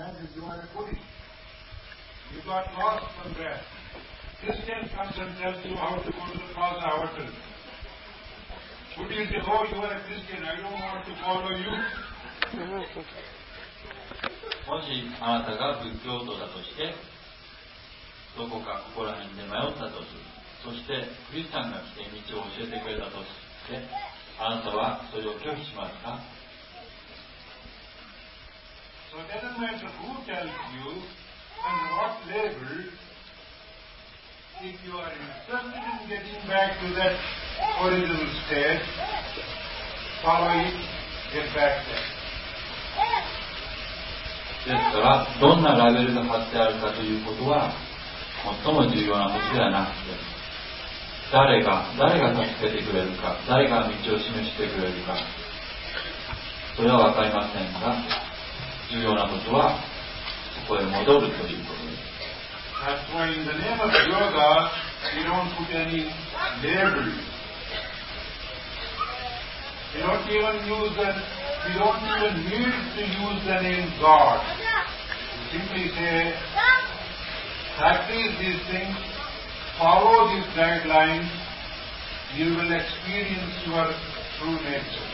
Imagine you are a Buddhist. You got lost from there. Christian comes and tells you how to go to the Plaza Hotel. Would you say, oh, you are a Christian, I don't want to follow you? もしあなたが仏教徒だとしてどこかここら辺で迷ったとするそしてクリスチャンが来て道を教えてくれたとしてあなたはそれを拒否しますか So it doesn't matter who tells you and what level, if you are interested in getting back to that original state, follow it, get back there. ですからどんなラベルが貼ってあるかということは最も重要なことではなくて誰が誰が助けてくれるか誰が道を示してくれるかそれは分かりませんが重要なことはそこへ戻るということです That's why in the name of yoga, we don't put any labels. We don't even use the, we don't even need to use the name God. We simply say, practice these things, follow these guidelines, you will experience your true nature.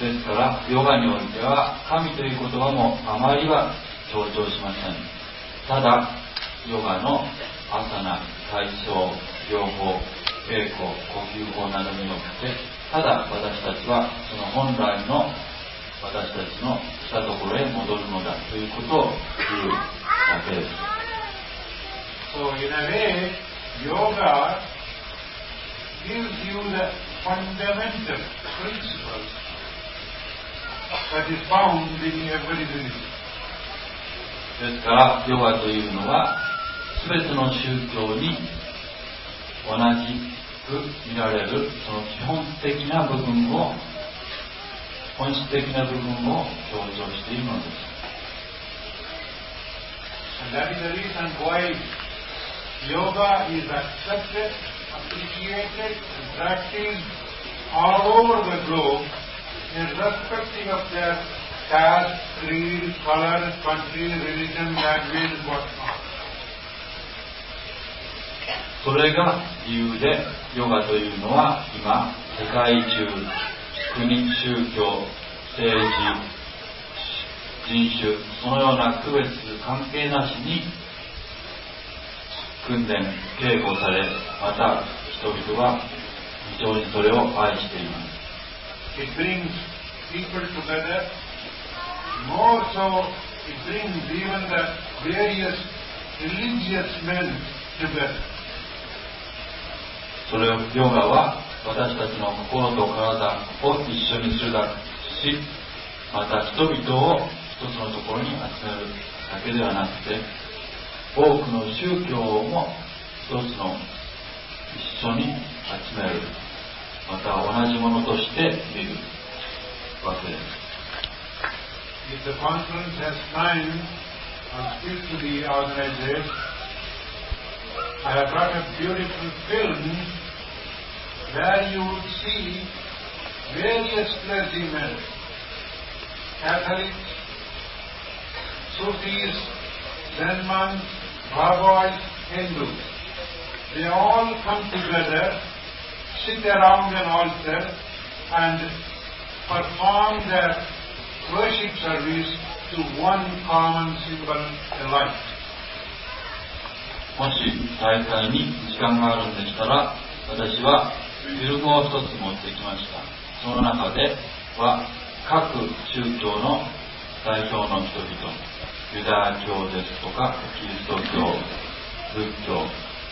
です。からヨガにおいては神という言葉もあまりは強調しません。ただヨガのアサナ体操療法稽古呼吸法などによってただ私たちはその本来の私たちの来たところへ戻るのだということを言うだけです So in a way, yoga gives you the fundamental principles ですからヨガというのは全ての宗教に同じく見られるその基本的な部分を本質的な部分を強調しているのです。All over the globe それが理由でヨガというのは今世界中国宗教政治人種そのような区別関係なしに訓練稽古されまた人々は非常にそれを愛しています。It brings people together. More so, it brings even the various religious men together. それをヨガは私たちの心と体を一緒にするだしまた人々を一つのところに集めるだけではなくて多くの宗教も一つの一緒に集めるまた同じものとして見るわけです If the conference has time, I'll speak to the organizers. I have brought a beautiful film where you would see various clergymen, Catholics, Sufis, Zen monks, Babas, Hindus. They all come together, sit around an altar and perform their worship service to one common symbol, the light. もし大会に時間があるんでしたら私はフィルムを一つ持ってきましたその中では各宗教の代表の人々ユダヤ教ですとかキリスト教仏教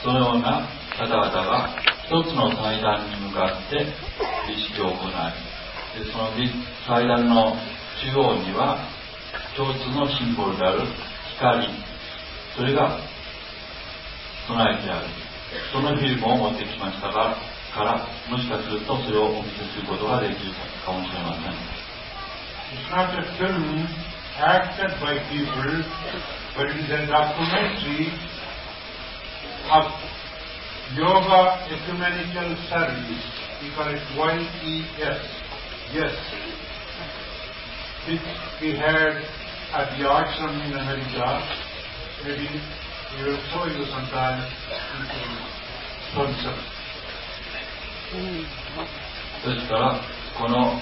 そのような方々がつの祭壇に向かって儀式を行いでその祭壇の中央には共通のシンボルである光それが備えてある。そのフィルムを持ってきましたがからもしかするとそれをお見せすることができるかもしれません。It's not a film acted by people, but it is a documentary of Yoga Ecumenical Service. We call it YES. Yes. Which we had at the auction in America. Maybe we will show you sometime in Thompson. ですからこの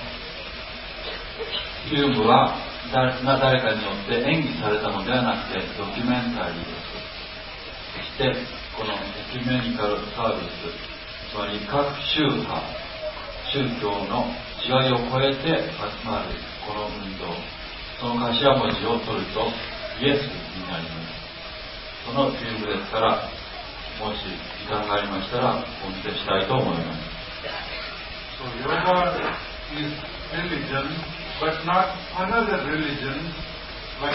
フィルムは誰が誰かによって演技されたのではなくてドキュメンタリーですそしてこのエキュメニカルサービスつまり各宗派宗教の違いを超えて集まるこの運動その頭文字を取るとイエスになりますそのフィルムですからもし時間がありましたらお見せしたいと思います So yoga is religion, but not another religion, but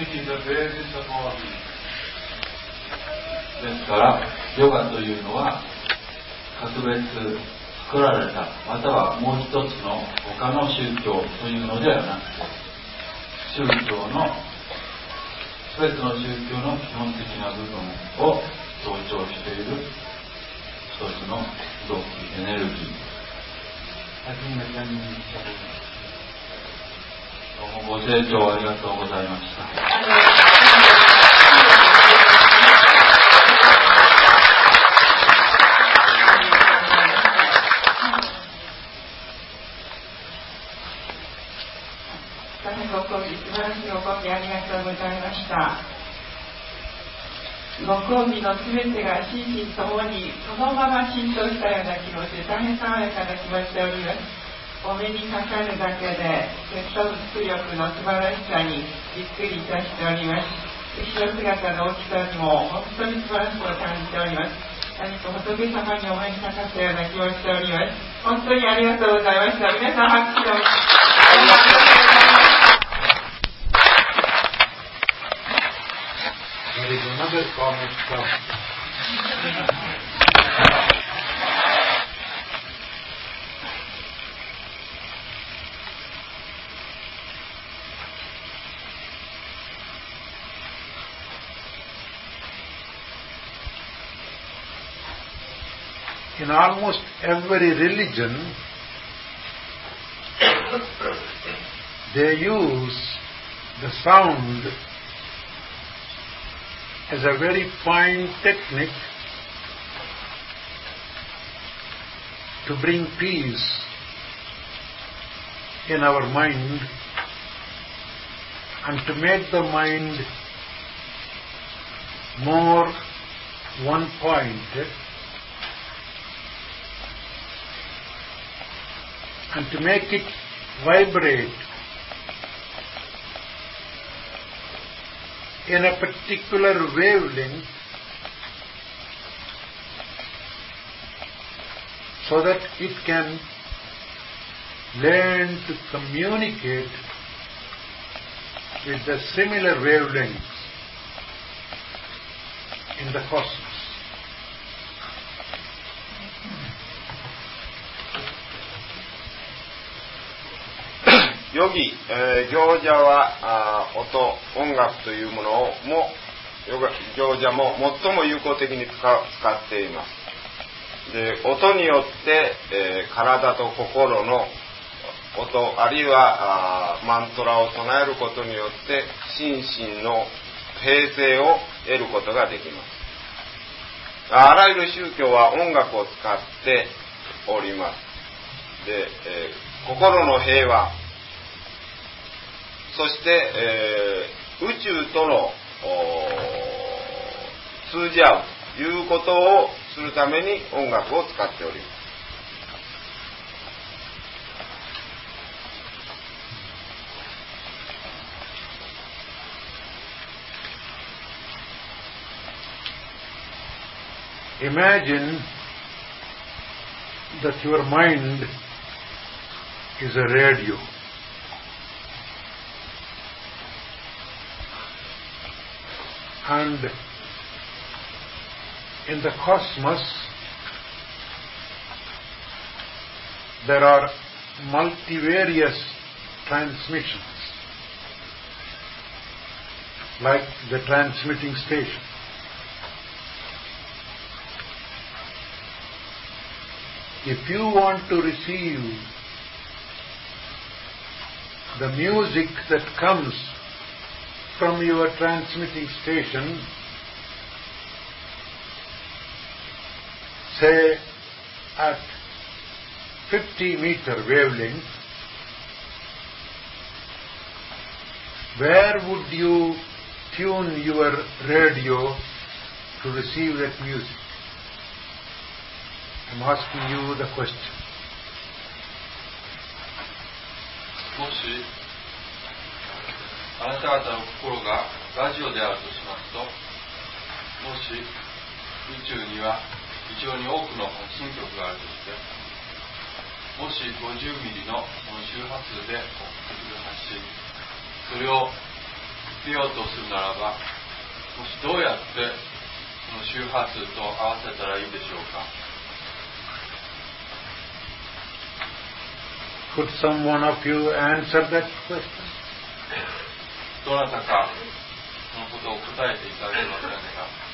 it is the basis of all these. ですから、ヨガというのは、格別作られた、またはもう一つの他の宗教というのではなくて、宗教の、すべての宗教の基本的な部分を強調している一つの動機、エネルギー。どうもご清聴ありがとうございました。大変ご講義、素晴らしいご講義ありがとうごご講義のすべてが心身ともにそのまま浸透したような気持ちで、大変爽やかな気持ちでおります。お目にかかるだけで、血統出力の素晴らしさにびっくりいたしております。後ろ姿の大きさにも本当に素晴らしさを感じております。何か仏様にお目にかかったような気持ちでおります。本当にありがとうございました。皆さん拍手を。Another comment from in almost every religion, they use the sound as a very fine technique to bring peace in our mind and to make the mind more one point and to make it vibrate in a particular wavelength so that it can learn to communicate with the similar wavelengths in the cosmos. ヨギ、えー行者はあ音、音楽というものをも行者も最も有効的に使っています。で音によって、えー体と心の音あるいはあマントラを唱えることによって心身の平静を得ることができます。あらゆる宗教は音楽を使っております。で、えー心の平和、そして、えー宇宙との通じ合うということをするために音楽を使っております。Imagine that your mind is a radio. And in the cosmos, there are multivarious transmissions, like the transmitting station. If you want to receive the music that comes from your transmitting station, say at 50 meter wavelength, where would you tune your radio to receive that music? I'm asking you the question. あなた方の心がラジオであるとしますともし宇宙には非常に多くの発信局があるとしてもし50ミリのその周波数で送ってくる発信それを受けようとするならばもしどうやってその周波数と合わせたらいいでしょうか？Could some one of you answer that question? どなたかそのことを答えていただけませんか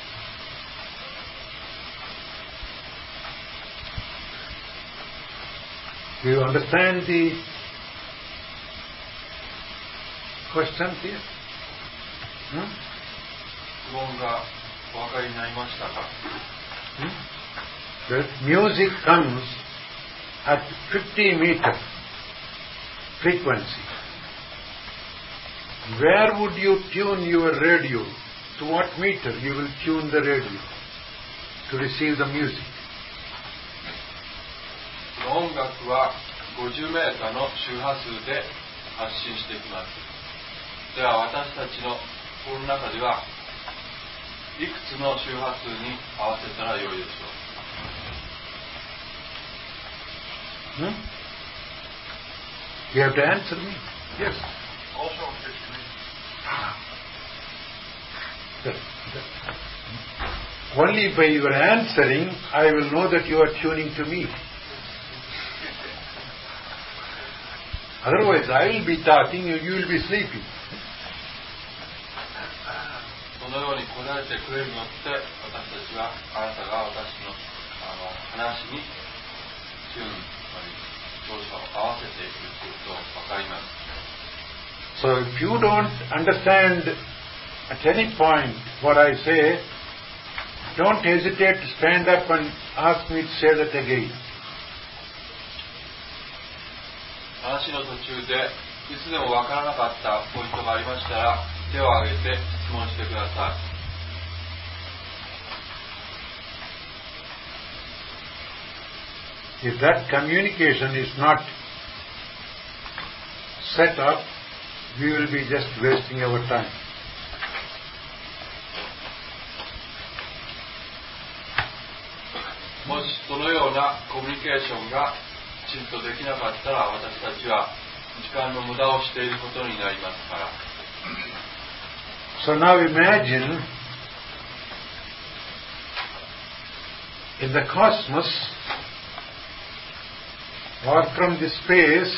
Do you understand the question here? Hmm? 質問がお分かりになりましたか Hmm? The music comes at 50 meter frequency. Where would you tune your radio? To what meter you will tune the radio to receive the music? 音楽は50メーターの周波数で発信していきますでは私たちの心の中ではいくつの周波数に合わせたらよいでしょ Hmm? You have to answer me. Yes. Also 50 That- that- Only by your answering, I will know that you are tuning to me. Otherwise, I will be talking, you you will be sleeping. So if you don't understand at any point what I say, don't hesitate to stand up and ask me to say that again. 話の途中でいつでも分からなかったポイントがありましたら手を挙げて質問してください If that communication is not set up, we will be just wasting our time. もしそのようなコミュニケーションがきちんとできなかったら私たちは時間の無駄をしていることになりますから So now imagine in the cosmos or from the space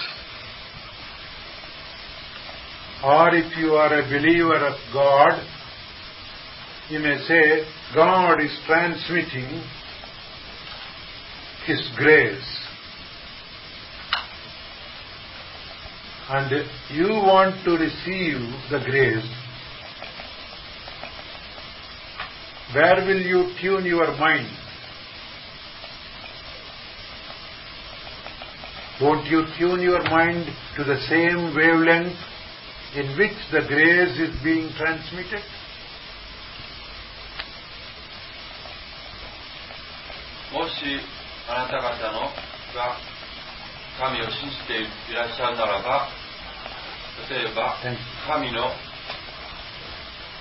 or if you are a believer of God, you may say God is transmitting His grace. And you want to receive the grace where will you tune your mind? Won't you tune your mind to the same wavelength in which the grace is being transmitted? もしあなた方のが神を信じていらっしゃるならば例えば Thank you. 神の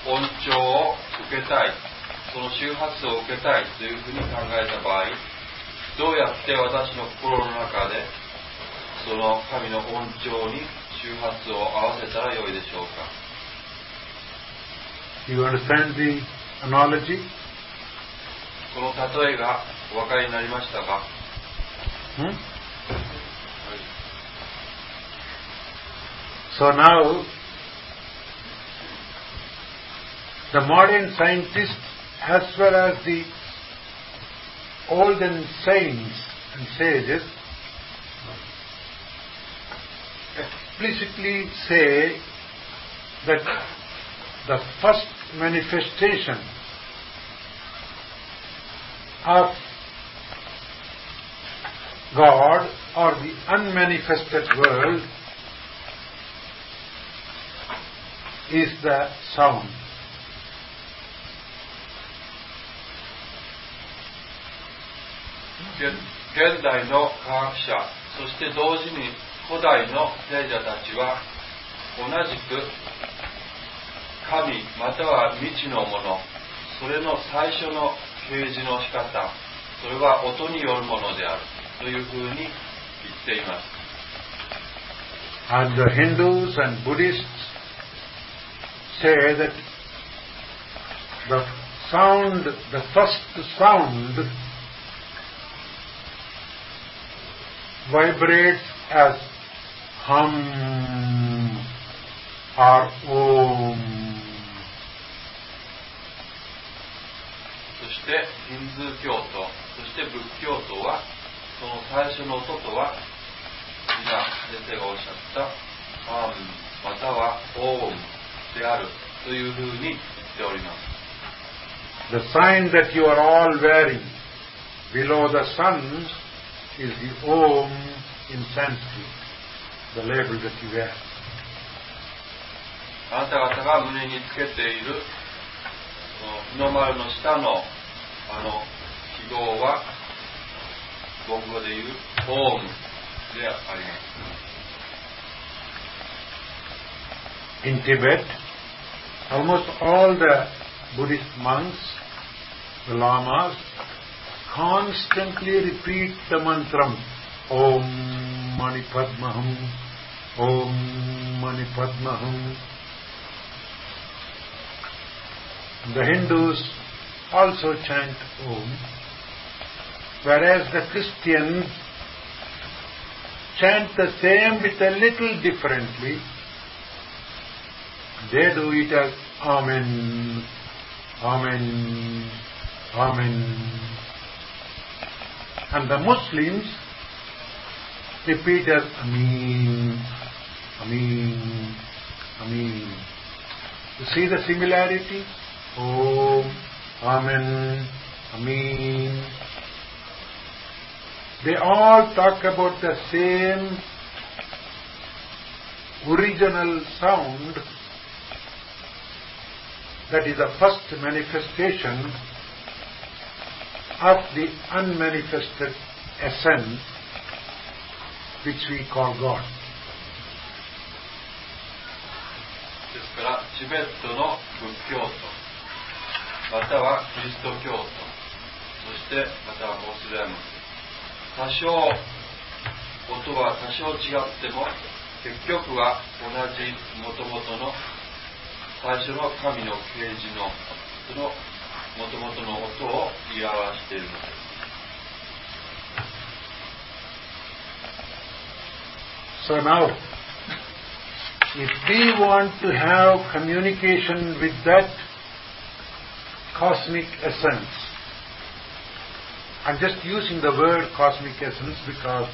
恩寵を受けたいその周波数を受けたいというふうに考えた場合どうやって私の心の中でその神の恩寵に周波数を合わせたらよいでしょうか You understand the analogy? この例えがお分かりになりましたか、 Hmm? So now, the modern scientists as well as the olden saints and sages explicitly say that the first manifestation of God or the unmanifested world is the sound. 現現代の科学者そして同時に 古代の聖者たちは同じく神または未知のものそれの最初の掲示の仕方それは音によるものであるというふうに言っています And the Hindus and Buddhists say that the sound, the first sound vibrates as そしてヒンズー教徒そして仏教徒はその最初の音とは今先生がおっしゃった「アン」または「オーン」であるというふうに言っております。The sign that you are all wearing below the sun is the Om in Sanskrit. the label that you wear. あなた方が胸につけているその日の丸の下のあの記号は僕語で言う「オーム」であります In Tibet, almost all the Buddhist monks, the lamas, constantly repeat the mantram Om Om Mani Padmaham. The Hindus also chant Om, whereas the Christians chant the same with a little differently. They do it as Amen, Amen, Amen. And the Muslims repeat as Ameen, Ameen, Ameen. You see the similarity? Om, Amen, Ameen. They all talk about the same original sound that is the first manifestation of the unmanifested essence which we call God. ですからチベットの仏教徒またはキリスト教徒そしてまたはモスレム多少音は多少違っても結局は同じもともとの最初の神の啓示のそのもともとの音を言い表しているのです So now, if we want to have communication with that cosmic essence, I'm just using the word cosmic essence because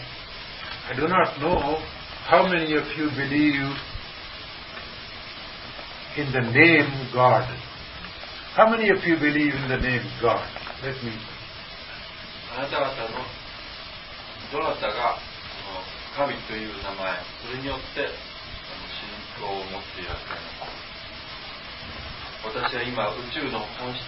I do not know how many of you believe in the name God. How many of you believe in the name God? Let me. あなた方のどなたがその 神という名前。それによってあの信仰を持っていらっしゃいます。私は今宇宙の本質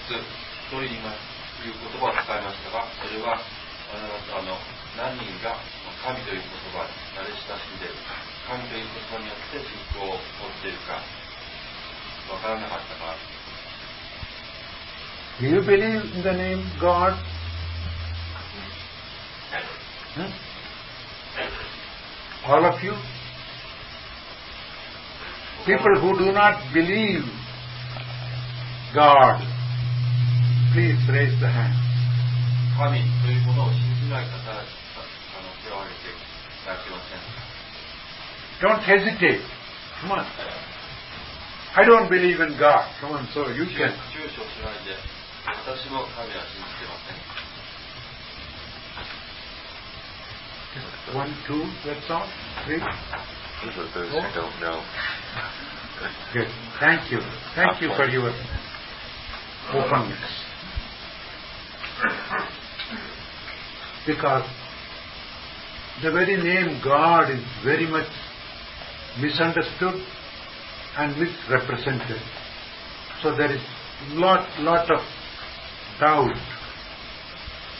と言いますという言葉を使いましたがそれはあなたの何人が神という言葉に慣れ親しんでいるか神という言葉によって信仰を持っているかわからなかったから Do you believe in the name God? Hmm? All of you? People who do not believe God, please raise the hand. 神というものを信じない方あの手を挙げていただけませんか Don't hesitate. Come on. I don't believe in God. Come on, so you 躊 can. 躊躇しないで私も神は信じてません One, two, that's all? Three? For those who don't know. Good. Thank you. Thank you for your openness. Because the very name God is very much misunderstood and misrepresented. So there is lot, lot of doubt,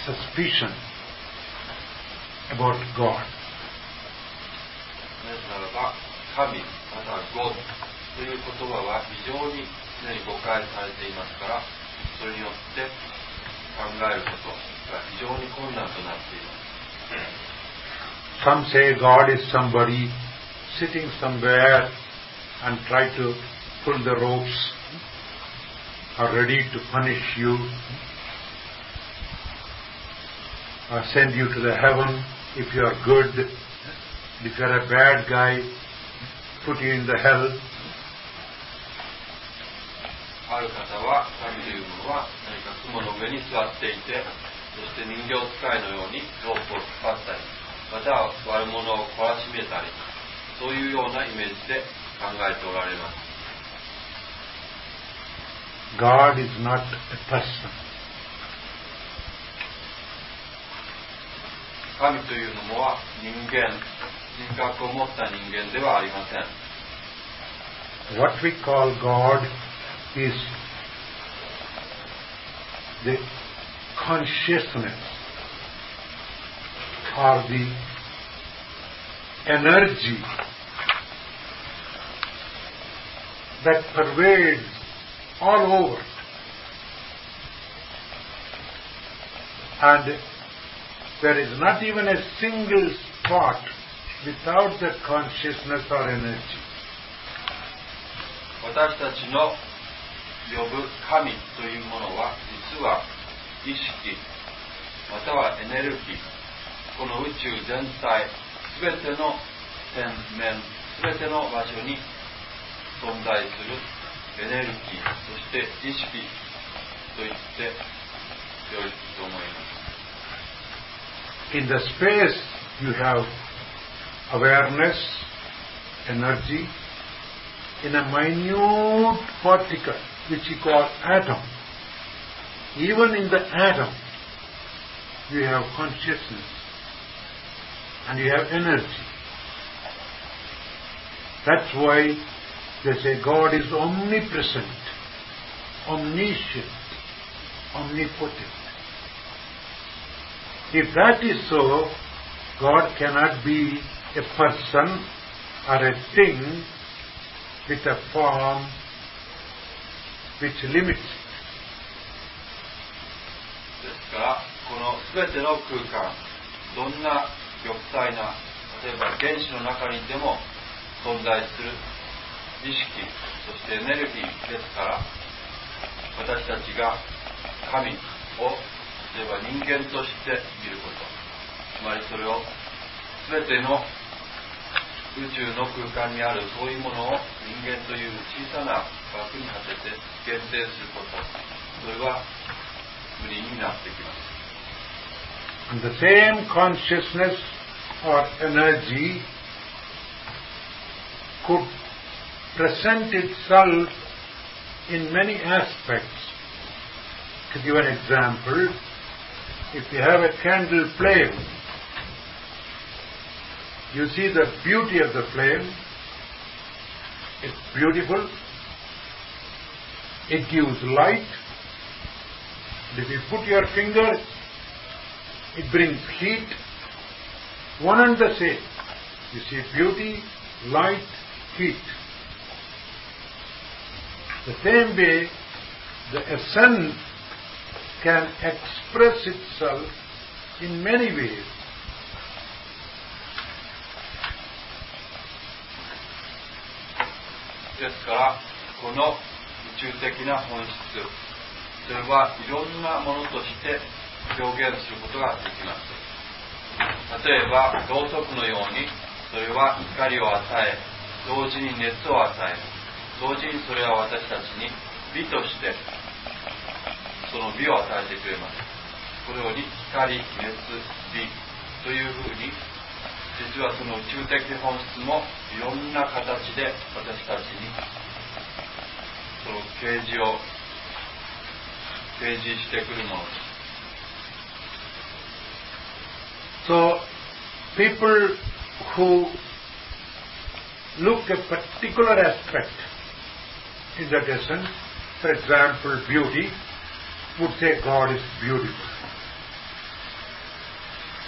suspicion about God. Some say God is somebody sitting somewhere and try to pull the ropes are ready to punish you or send you to the heaven if you are good if you are a bad guy put you in the hell. ある方は神というものは何か雲の上に座っていてそして人形使いのようにロープを引っ張ったりまたは悪者を懲らしめたりそういうようなイメージで考えておられます。God is not a person 神というのは人間人格を持った人間ではありません what we call God is the consciousness or the energy that pervades all over. And there is not even a single spot without that consciousness or energy. 私たちの呼ぶ神というものは実は意識またはエネルギーこの宇宙全体全ての天面全ての場所に存在するエネルギーそして意識と言ってよいと思います In the space you have awareness, energy, in a minute particle which you call atom. Even in the atom, you have consciousness and you have energy. That's why they say God is omnipresent, omniscient, omnipotent. If that is so, God cannot be a person or a thing with a form which limits it. ですからこの全ての空間どんな玉砕な例えば原子の中にでも存在する意識そしてエネルギーですから私たちが神を例えば人間として見ることつまりそれを全ての宇宙の空間にあるそういうものを人間という小さな枠に当てて限定することそれは無理になってきます And the same consciousness or energy could present itself in many aspects. To give an example, if you have a candle flame, you see the beauty of the flame, it's beautiful, it gives light, if you put your finger, it brings heat, one and the same. You see beauty, light, heat. The same way, the essence can express itself in many ways. ですからこの宇宙的な本質それはいろんなものとして表現することができます例えばろうそくのようにそれは光を与え同時に熱を与え同時にそれは私たちに美としてその美を与えてくれますこのように光熱美というふうに実はその宇宙的本質もいろんな形で私たちにその啓示を提示してくるものです So, people who look a particular aspect in that essence, for example, beauty, would say God is beautiful.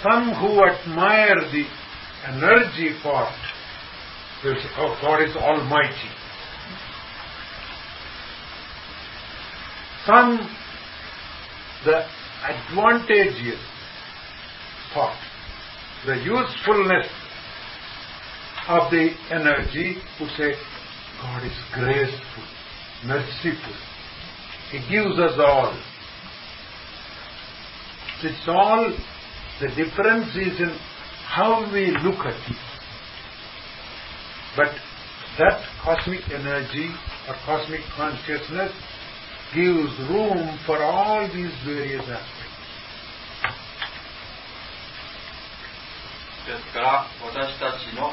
Some who admire the energy part will say, oh, God is almighty. Some, the advantageous part, the usefulness of the energy would say, God is graceful, merciful. He gives us all. It's all, the difference is in how we look at it. But that cosmic energy or cosmic consciousness gives room for all these various aspects. ですから私たちの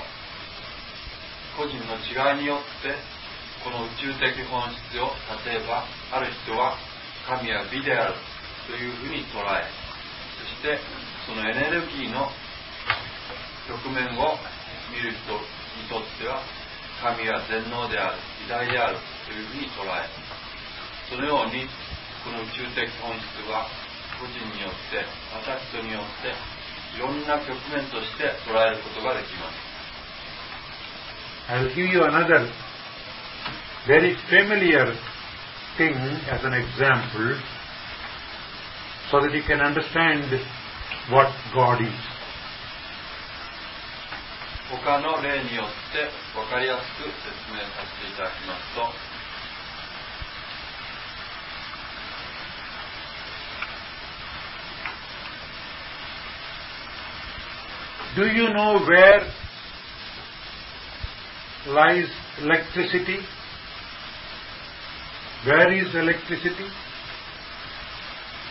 個人の違いによってこの宇宙的本質を例えばある人は神は美であるというふうに捉えしてそのエネルギーの局面を見る人にとっては神は全能である偉大であるというふうに捉えそのようにこの宇宙的本質は個人によってまた人によっていろんな局面として捉えることができます。I'll give you another very familiar thing as an example. so that you can understand what God is. 他の例によって分かりやすく説明させていただきますと Do you know where lies electricity? Where is electricity?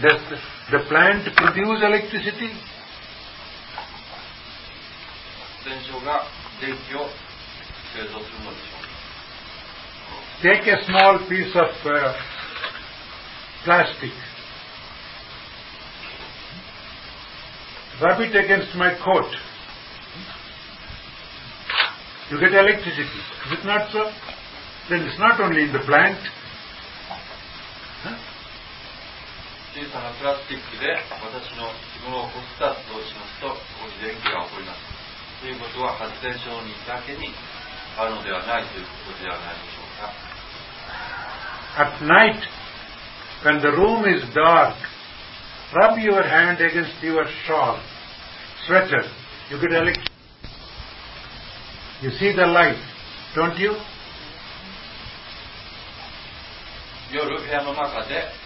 Does the, plant produce electricity? Take a small piece of uh, plastic. Rub it against my coat. You get electricity. Is it not so? Then it's not only in the plant. Huh? 小さなプラスチックで私の着物をこすったとしますとここに電気が起こりますということは発電所にだけにあるのではないということではないでしょうか At night, when the room is dark, rub your hand against your shawl, sweater. You get electricity. You see the light, don't you? 夜部屋の中で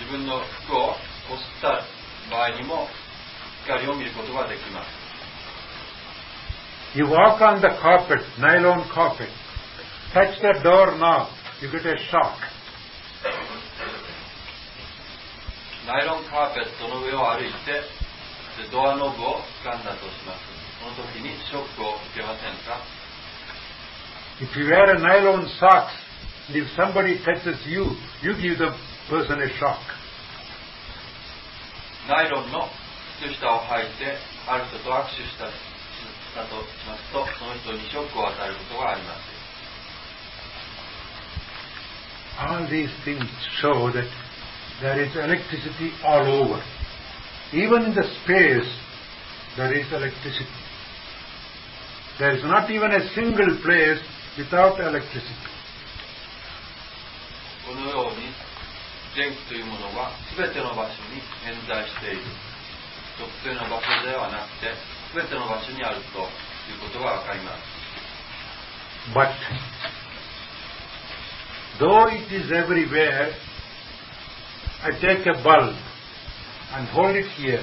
自分の服をこすった場合にも光を見ることができます You walk on the carpet, nylon carpet. Touch the door knob, you get a shock. ナイロンカーペットの上を歩いてでドアノブを掴んだとしますその時にショックを受けませんか If you wear a nylon socks, and if somebody touches you, you give the person a shock. ナイロンの靴下を履いてある人と握手したしたとしますとその人にショックを与えることがあります All these things show that there is electricity all over. Even in the space, there is electricity. There is not even a single place without electricity. このように 電気というものは全ての場所に点在している特定の場所ではなくて全ての場所にあるということがわかります。But though it is everywhere, I take a bulb and hold it here.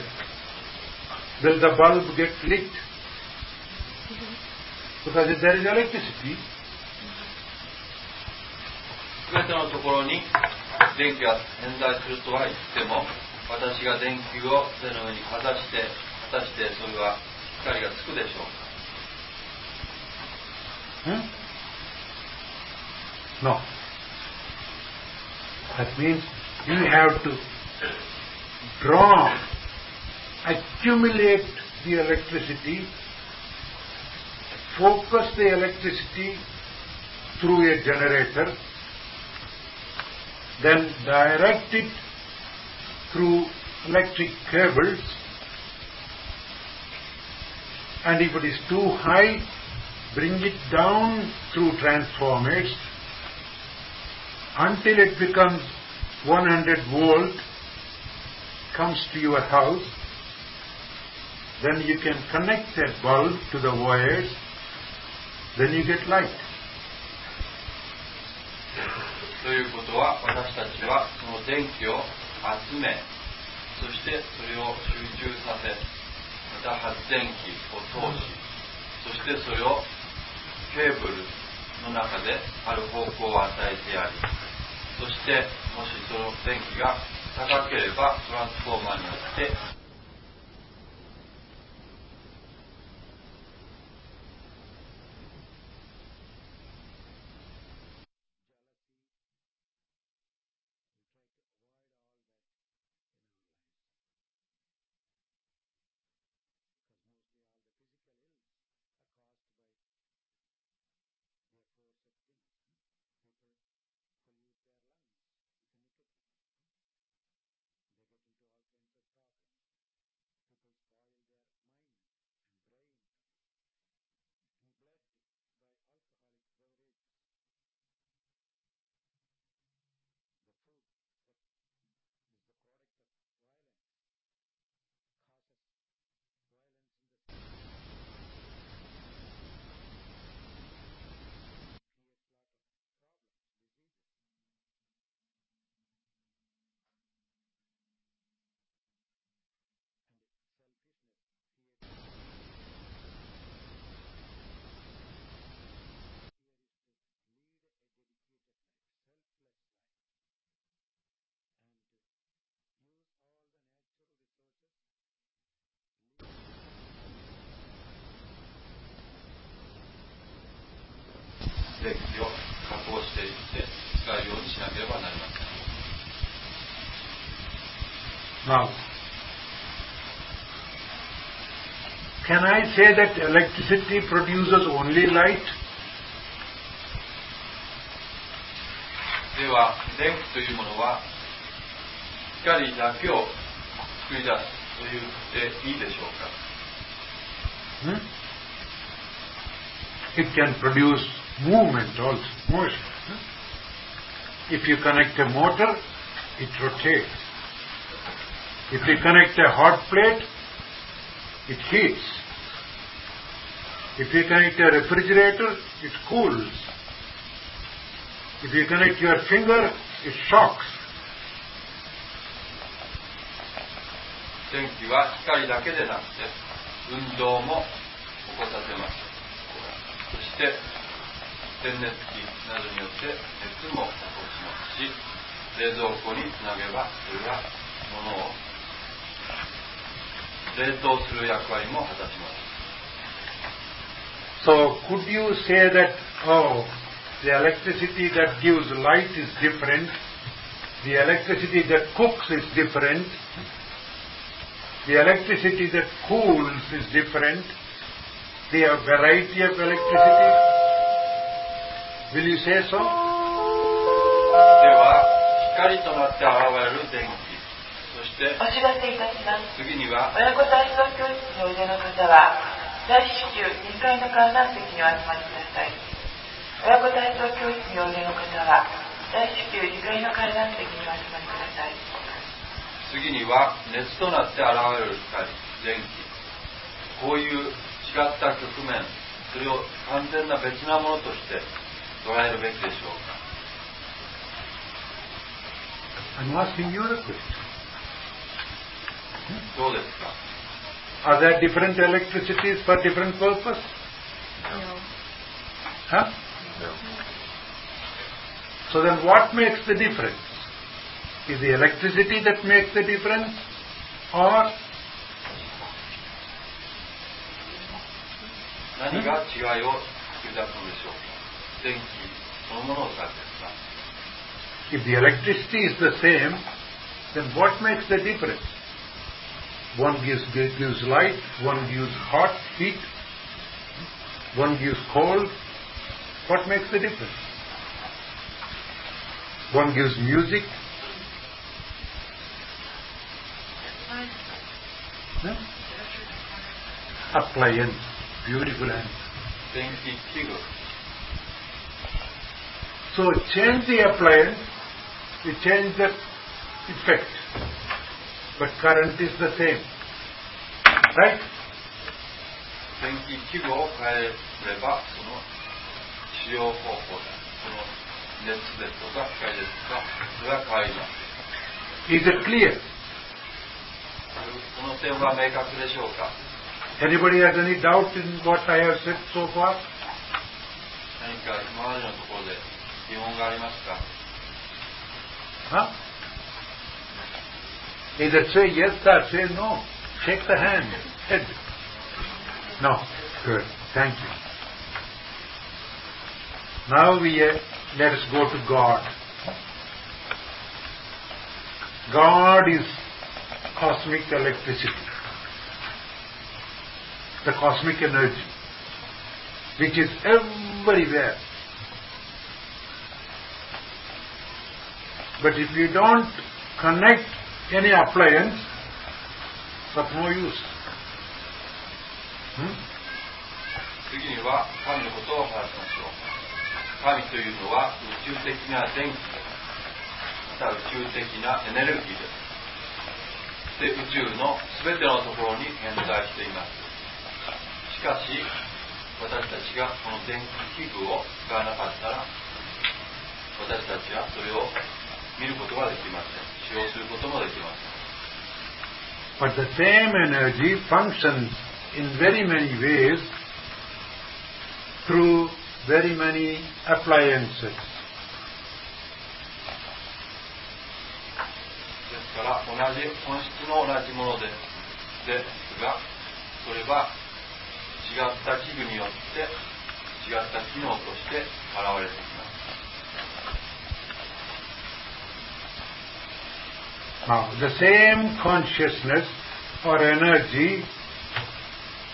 Will the bulb get lit? Because if there is electricity, すべてのところに電気が点在するとは言っても、私が電球を手の上にかざして、果たしてそれは光がつくでしょうか hmm? no. That means you have to draw, accumulate the electricity, focus the electricity through a generator, then direct it through electric cables, and if it is too high, bring it down through transformers until it becomes 100 volt, comes to your house, then you can connect that bulb to the wires, then you get light. ということは私たちはその電気を集めそしてそれを集中させまた発電機を通しそしてそれをケーブルの中である方向を与えてやりそしてもしその電気が高ければトランスフォーマーによって Now, can I say that electricity produces only light? では電気というものは光だけを作り出すと言っていいでしょうか Hmm? It can produce movement also, motion. hmm? If you connect a motor, it rotates. If you connect a hot plate, it heats. If you connect a refrigerator, it cools. If you connect your finger, it shocks. 電気は光だけでなくて運動も起こさせますそして電熱器などによって熱も起こしますし冷蔵庫につなげばそれは物を 冷凍する役割も果たします So could you say that, oh, the electricity that gives light is different, the electricity that cooks is different, the electricity that cools is different, the variety of electricity? Will you say so? では光となって現れる電気そ してお知らせいたします。次には親子体操教室においでの方は、大至急2階の観覧席にお集まりください。親子体操教室においでの方は、大至急2階の観覧席にお集まりください。次には熱となって現れる光電気こういう違った局面それを完全な別なものとして捉えるべきでしょうか asking you. どうですか Are there different electricities for different purpose? Huh? So then what makes the difference? Is the electricity that makes the difference? Or 何が違いを引き出すのでしょうか電気そのものを指ですか if the electricity is the same, then what makes the difference? One gives, gives light, one gives hot, heat, one gives cold. What makes the difference? One gives music. A Appliance, beautiful and So change the appliance, you change the effect. But current is the same. Right? 電気器具を変えればその使用方法だその熱ですとか光ですとかそれは変わります Is it clear? その点は明確でしょうか Anybody has any doubt in what I have said so far? 何か今までのところで疑問がありますか Huh? Either say yes or say no. Shake the hand. Head. No. Good. Thank you. Now we uh, let us go to God. God is cosmic electricity, the cosmic energy, which is everywhere. But if you don't connect any appliance, of no use. 次には神のことを話しましょう。神というのは宇宙的な電気また宇宙的なエネルギーです。で宇宙の全てのところに偏在しています。しかし私たちがこの電気器具を使わなかったら私たちはそれを見ることができません。使用することもできません But the same energy functions in very many ways through very many appliances. ですから同じ本質の同じものですですがそれは違った器具によって違った機能として現れてきます Now, the same consciousness or energy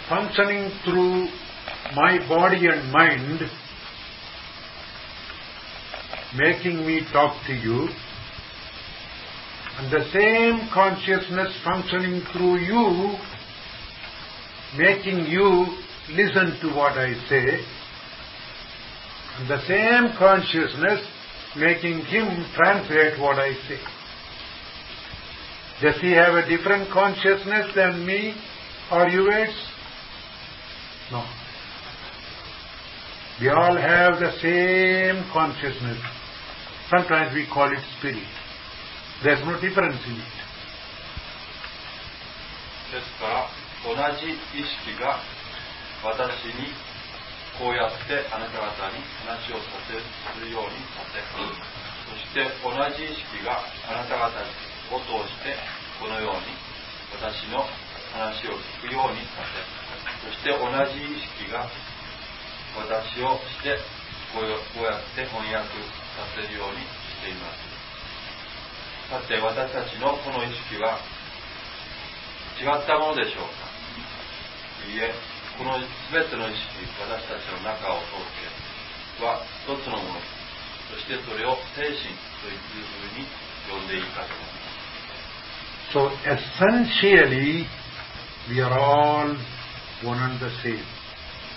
functioning through my body and mind, making me talk to you, and the same consciousness functioning through you, making you listen to what I say, and the same consciousness making him translate what I say. Does he have a different consciousness than me or you guys? No. We all have the same consciousness. Sometimes we call it spirit. There's no difference in it. ですから同じ意識が私にこうやってあなた方に話をさせするようにさせそして同じ意識があなた方 を通してこのように私の話を聞くようにさせそして同じ意識が私をしてこうこうやって翻訳させるようにしています。さて私たちのこの意識は違ったものでしょうか。いいえこの全ての意識私たちの中を通っては一つのものそしてそれを精神というふうに呼んでいいかと思います。So essentially, we are all one and the same.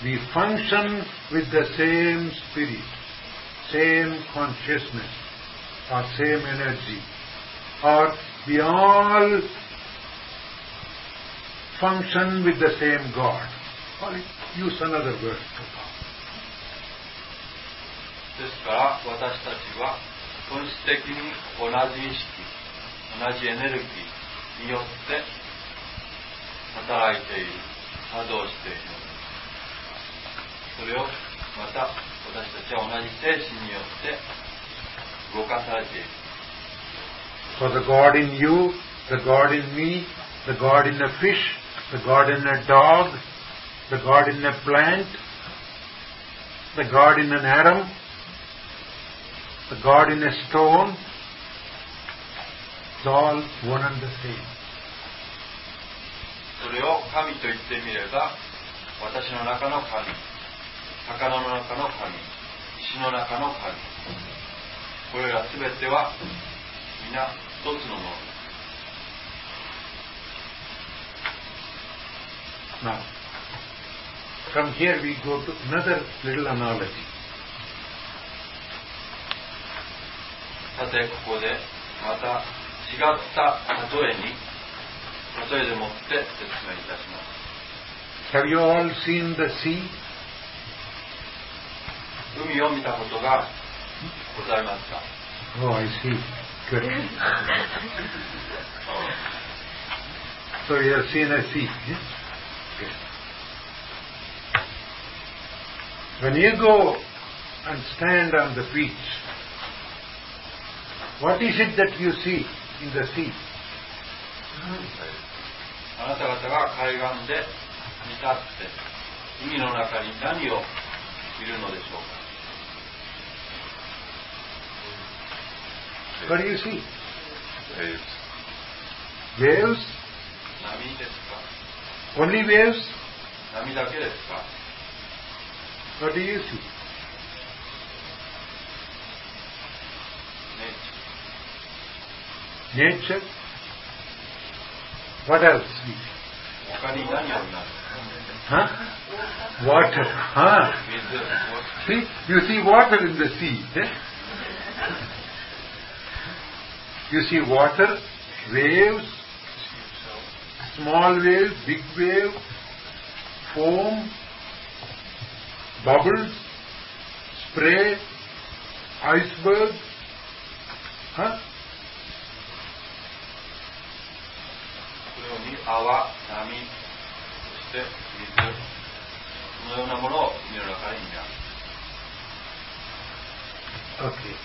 We function with the same spirit, same consciousness, or same energy, or we all function with the same God. Or use another word. ですから私たちは本質的に同じ意識同じエネルギー によって働いている作動しているそれをまた私たちは同じ精神によって動かされている For the God in you, the God in me, the God in a fish, the God in a dog, the God in a plant, the God in an atom, the God in a stone, それを神と言ってみれば私の中の神。魚の中の神。石の中の神。これら全てはみな一つのもの。Now, さてここでまた 違った例えに例えでもって説明いたします Have you all seen the sea? 海を見たことがございますか Oh, I see. Good. so you have seen a sea. Yes? Good. When you go and stand on the beach, what is it that you see In the sea? あなた方が海岸で見立って海の中に何を見るのでしょうか What do you see? Waves. Waves? 波ですか Only waves? 波だけですか What do you see? ね nature. What else? Huh? Water. Huh? See, you see water in the sea. Eh? You see water, waves, small waves, big waves, foam, bubbles, spray, iceberg. Huh? に泡、波、そして水、このようなものを海の中に見ます。 Okay.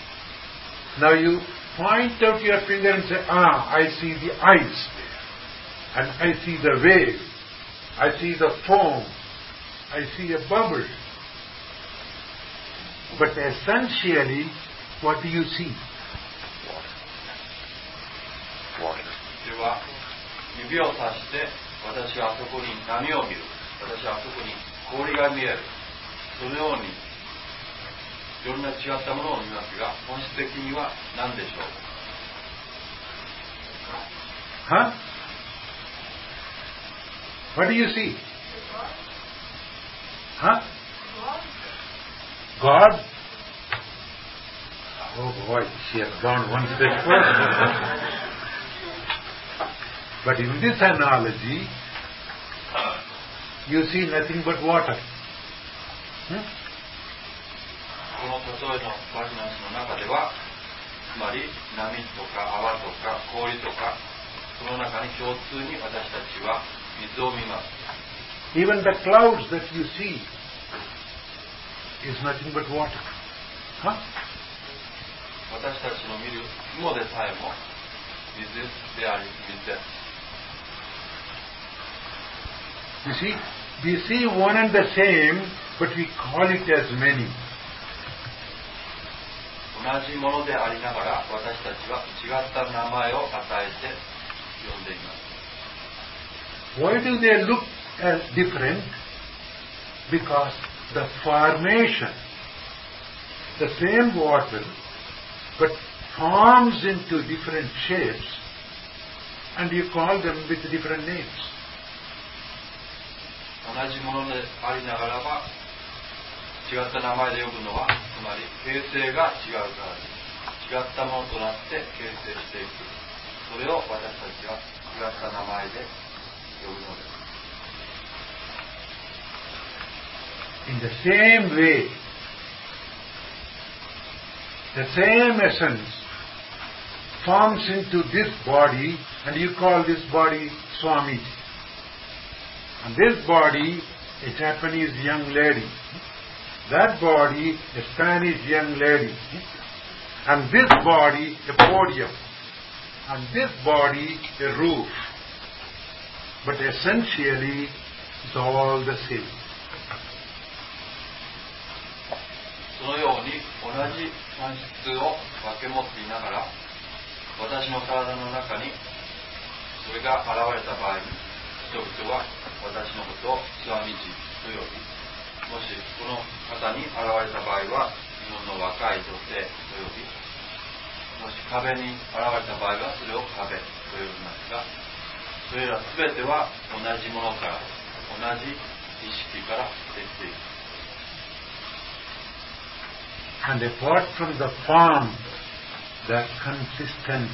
Now you point out your finger and say, ah, I see the ice there. And I see the wave. I see the foam. I see a bubble. But essentially, what do you see? Water. では、 指をさして、私はあそこに波を見る。私はあそこに氷が見える。そのように、いろんな違ったものを見ますが、本質的には何でしょう？Huh? What do you see? Huh? God? Oh boy, she has gone one step further. But in this analogy, you see nothing but water. Hmm? この例えのバジナスの中では、つまり波とか泡とか氷とか、その中に共通に私たちは水を見ます。Even the clouds that you see is nothing but water. Huh? 私たちの見る雲でさえも水であり水です。You see, we see one and the same, but we call it as many. 同じものでありながら私たちは違った名前を与えて呼んでいます。 Why do they look as different? Because the formation, the same water, but forms into different shapes, and you call them with different names. 同じものでありながらば違った名前で呼ぶのはつまり形成が違うからです。違ったものとなって形成していく。それを私たちは違った名前で呼ぶのです。In the same way, the same essence forms into this body and you call this body Swami. And this body, a Japanese young lady. That body, a Spanish young lady. And this body, a podium. And this body, a roof. But essentially, it's all the same. そのように同じ本質を分け持っていながら私の体の中にそれが現れた場合に 人々は私のことを極み地と呼びもしこの方に現れた場合は日本の若い女性と呼びもし壁に現れた場合はそれを壁と呼びますがそれら全ては同じものから同じ意識からできている And apart from the form, the consistency.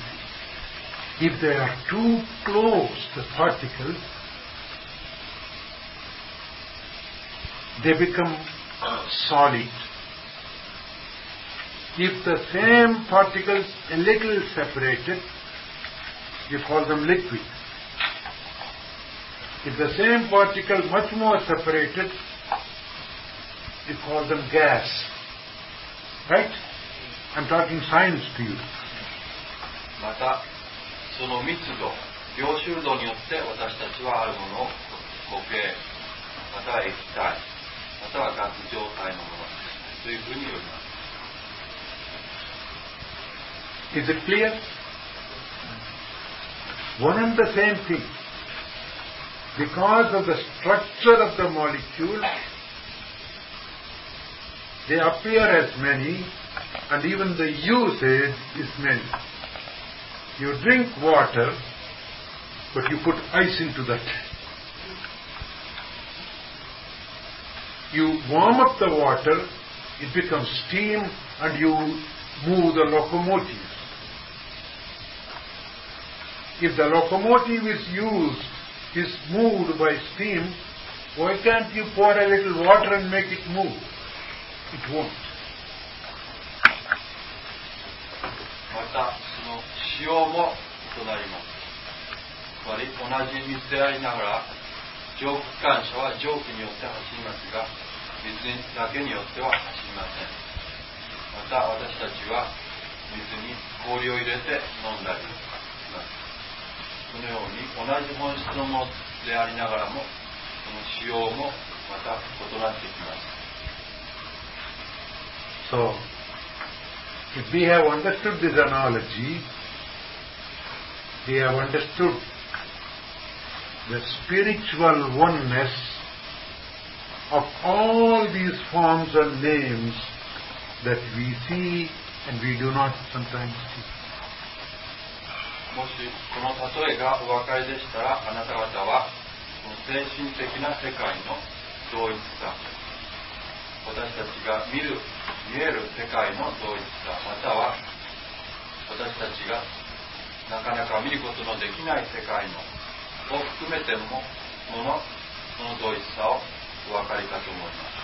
If they are too close, the particles, they become solid. If the same particles a little separated, you call them liquid. If the same particle much more separated, you call them gas. Right? I'm talking science to you. またその密度凝集度によって私たちはあるものを固形または液体 またはガス状態のものというふうに呼びます Is it clear? One and the same thing. Because of the structure of the molecule, they appear as many and even the usage is many. You drink water, but you put ice into that. You warm up the water, it becomes steam, and you move the locomotive. If the locomotive is used, is moved by steam, why can't you pour a little water and make it move? It won't. またその使用も異なりますつまり同じ水でありながら 蒸気機関車は蒸気によって走りますが水だけによっては走りません。また私たちは水に氷を入れて飲んだりします。このように同じ本質のものでありながらもその使用もまた異なってきます。So, if we have understood this analogy, we have understood the spiritual oneness of all these forms and names that we see and we do not sometimes see. もしこの例えがお分かりでしたらあなた方はこの精神的な世界の同一さ私たちが見る見える世界の同一さまたは私たちがなかなか見ることのできない世界のを含めてもものその同一さをお分かりかと思います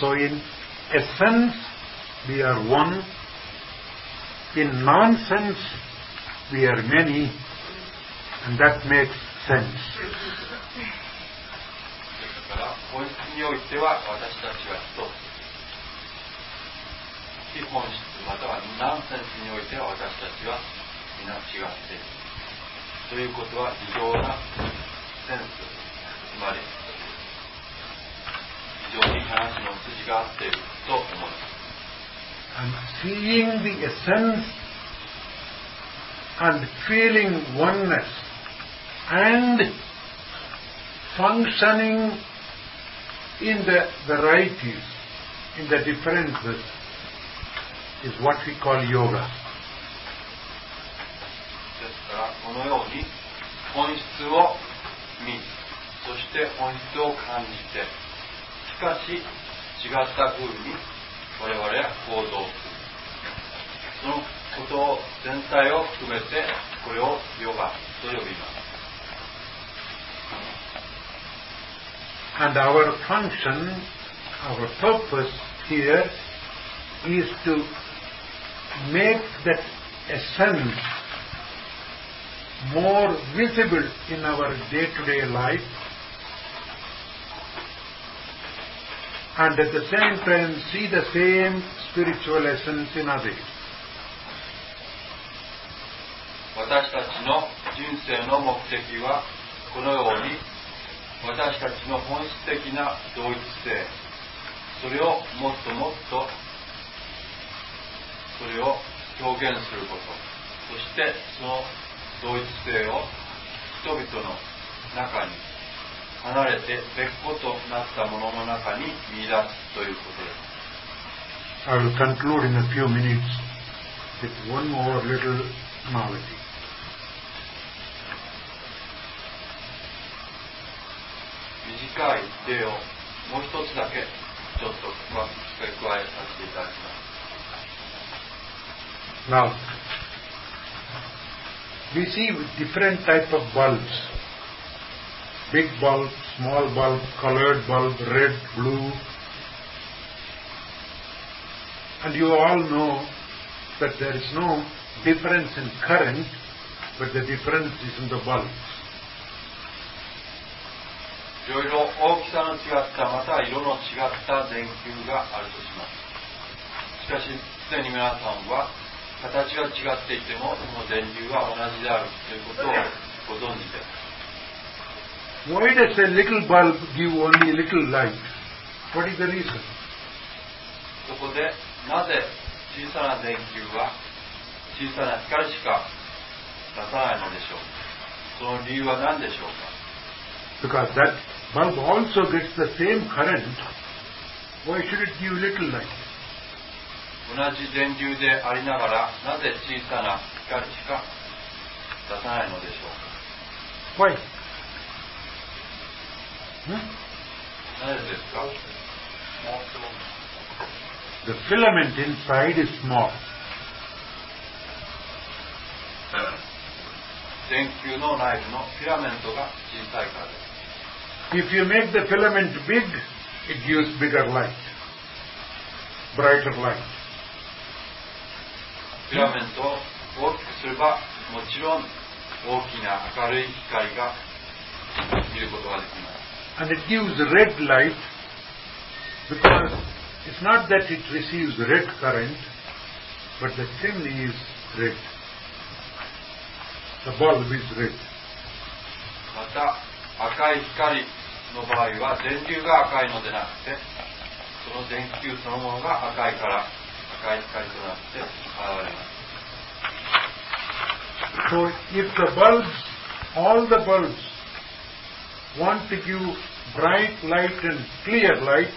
So in essence, we are one. In nonsense, we are many. And that makes sense. ですから本質においては私たちは一つ非本質またはナンセンスにおいては私たちは皆違っているということは非常なセンスつまり非常に話の筋が合っていると思います And seeing the essence and feeling oneness and functioning in the varieties, in the differences, is what we call yoga. からこのように本質を見そして本質を感じてしかし違った風に我々は行動する。そのことを全体を含めてこれをヨガと呼びます。And our function, our purpose here is to make that essence more visible in our day-to-day life and at the same time see the same spiritual essence in others. 私たちの人生の目的はこのように私たちの本質的な同一性それをもっともっとそれを表現することそしてその同一性を人々の中に離れて別個となったものの中に見出すということです I will conclude in a few minutes with one more little knowledge. 短い例をもう一つだけちょっと加え加えさせていただきます Now, we see different type of bulbs. Big bulb, small bulb, colored bulb, red, blue. And you all know that there is no difference in current, but the difference is in the bulbs. いろいろ大きさの違ったまたは色の違った電球があるとしますしかしすでに皆さんは 形が違っていてもその電流は同じであるということをご存知です Why does a little bulb give only little light? What is the reason? そこでなぜ小さな電球は小さな光しか出さないのでしょうかその理由は何でしょうか Because that bulb also gets the same current. Why should it give little light? 同じ電流でありながらなぜ小さな光しか出さないのでしょうか Why? Hmm? なぜですか The filament inside is small. 電球の内部のフィラメントが小さいからです If you make the filament big, it gives bigger light, brighter light. フィラメントを大きくすればもちろん大きな明るい光が見ることができます And it gives red light because it's not that it receives red current, but the chimney is red. The bulb is red. また赤い光の場合は電流が赤いのでなくてその電球そのものが赤いから光となって現れます So if the bulbs, all the bulbs want to give bright light and clear light,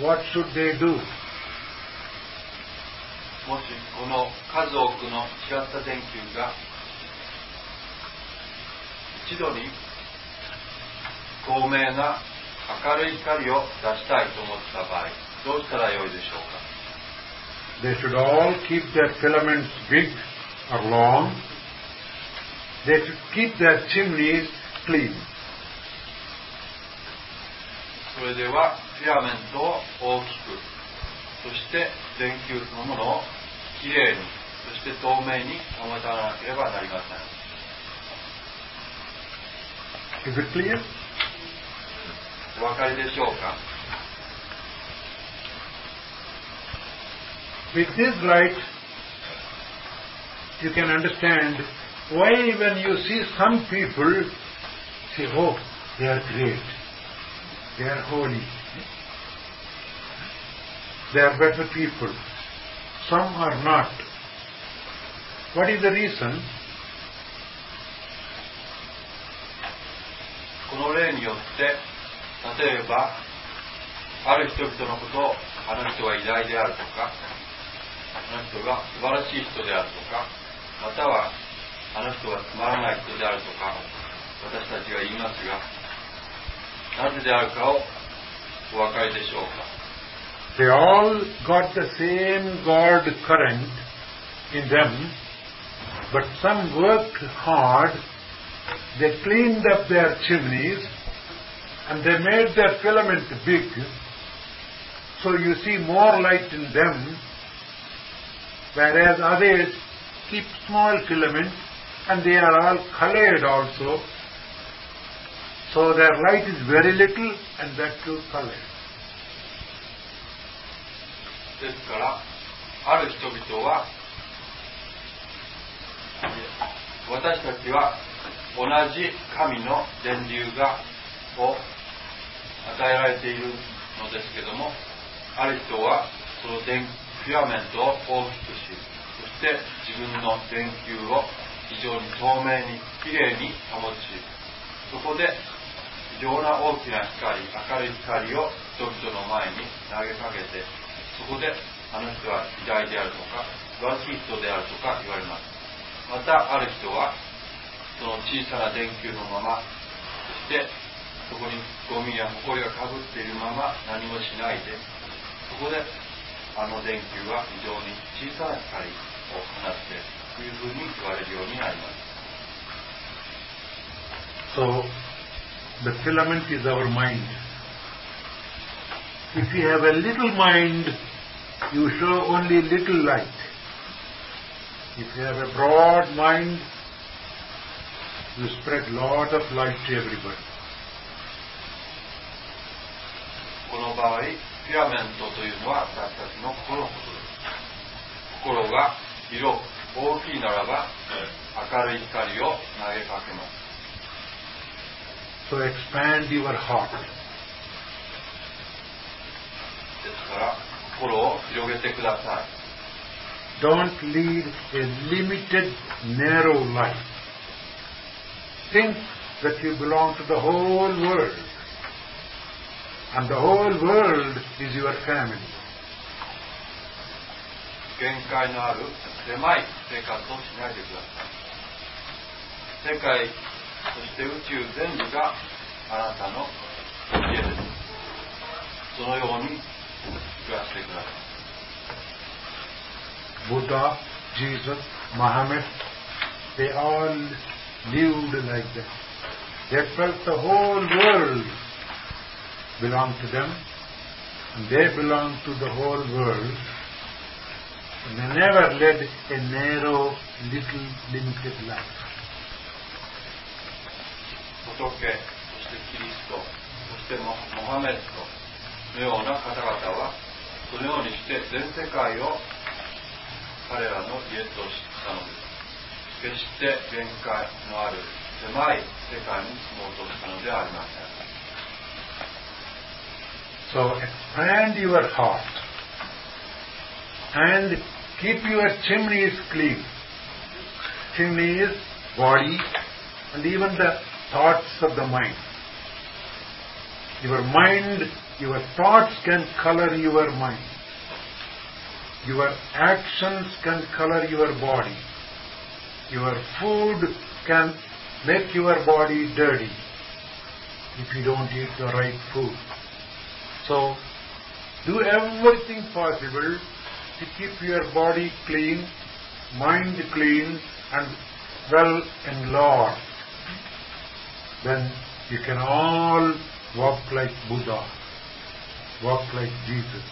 what should they do? もしこの数多くの違った電球が一度に透明な明るい光を出したいと思った場合どうしたらよいでしょうか They should all keep their filaments big or long. They should keep their chimneys clean. それではフィラメントを大きくそして電球そのものをきれいにそして透明に保たなければなりません Is it clear? お分かりでしょうか With this light, you can understand why when you see some people, say, oh, they are great, they are holy, they are better people. Some are not. What is the reason? ある人々のことをあの人は偉大であるとかあの人が素晴らしい人であるとかまたはあの人はつまらない人であるとか私たちが言いますがなぜであるかをお分かりでしょうか They all got the same God current in them, but some worked hard, they cleaned up their chimneys, and they made their filament big, so you see more light in them, whereas others keep small filaments and they are all colored also, so their light is very little and that too colored. ですからある人々は私たちは同じ神の電流がを与えられているのですけどもある人はその電フィラメントを大きくしそして自分の電球を非常に透明にきれいに保ちそこで非常な大きな光明るい光を人々の前に投げかけてそこであの人は偉大であるとか素晴らしい人であるとか言われます。またある人はその小さな電球のままそしてそこにゴミや埃がかぶっているまま何もしないでそこであの電球は非常に小さな光を放ってというふうに言われるようになります So, the filament is our mind. If you have a little mind, you show only little light. If you have a broad mind, you spread lot of light to everybody. この場合 フィラメントというのは私たちの心のことです心が広く大きいならば明るい光を投げかけます So expand your heart. ですから心を広げてください Don't lead a limited, narrow life. Think that you belong to the whole world. And the whole world is your family. 限界のある狭い生活をしないでください世界そして宇宙全部があなたの家ですそのように暮らしてください Buddha, Jesus, Muhammad, they all lived like that. They felt the whole world belong to them, and they belong to the whole world. And they never led a narrow, little, limited life. 仏そしてキリストそしてモハメッドのような方々はそのようにして全世界を彼らの家としたのです決して限界のある狭い世界に住もうとしたのではありません So expand your heart and keep your chimneys clean. Chimneys, body, and even the thoughts of the mind. Your mind, your thoughts can color your mind. Your actions can color your body. Your food can make your body dirty if you don't eat the right food. So, do everything possible to keep your body clean, mind clean, and well enlarged. Then you can all walk like Buddha, walk like Jesus,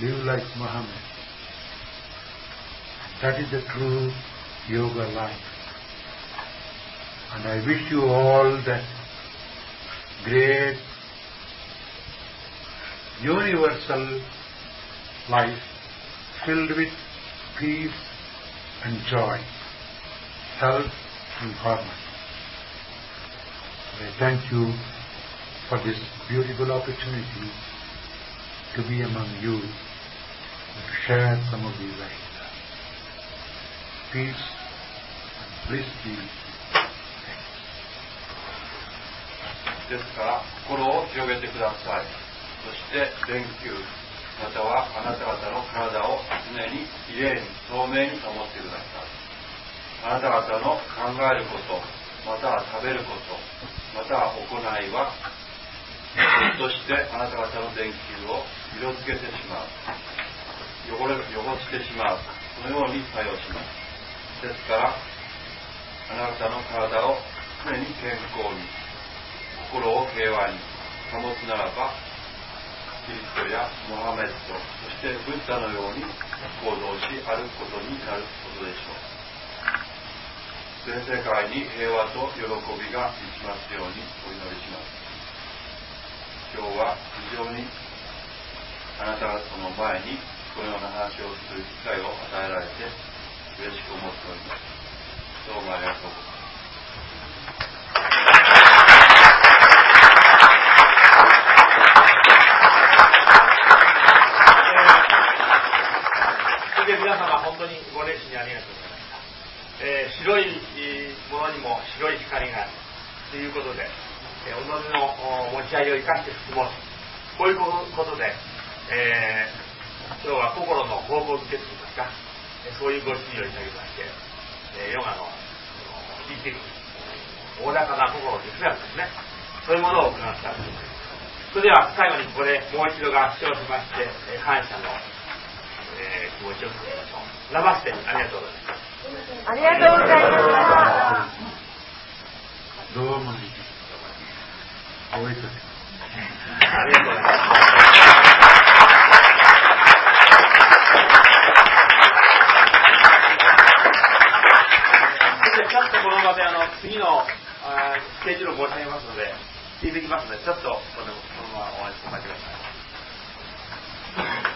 live like Muhammad. That is the true yoga life. And I wish you all that great universal life filled with peace and joy, health and harmony. I thank you for this beautiful opportunity to be among you and to share some of these ideas. Peace and bliss be. with you. ですから心を広げてください そして電球またはあなた方の体を常にきれいに透明に保ってください。あなた方の考えることまたは食べることまたは行いはひょっとしてあなた方の電球を色づけてしまう。汚れ汚してしまう。そのように作用します。ですからあなたの体を常に健康に心を平和に保つならばキリストやモハメッドそしてブッダのように行動し歩くことになることでしょう。全世界に平和と喜びが満ちますようにお祈りします。今日は非常にあなた方の前にこのような話をする機会を与えられて嬉しく思っております。どうもありがとうございますそれで皆様本当にご熱心にありがとうございました、えー白いものにも白い光があるということで、えー己の持ち合いを生かして進もうとこういうことで、えー今日は心の報告決といいますか、えそういうご指示をいただきまして、えーヨガのその聞いていくおおらかな心ですね。ですねそういうものを行ったんです。それでは最後にここでもう一度合唱しまして、えー感謝の、えー気持ちを伝えましょうラバステありがとうございますありがとうございました。どうもね。おいとありがとうございます。そしてちょっとこの場であの次のあースケジュールを申し上げますので、聞いてきますので、ちょっとこのこのままお待ちください。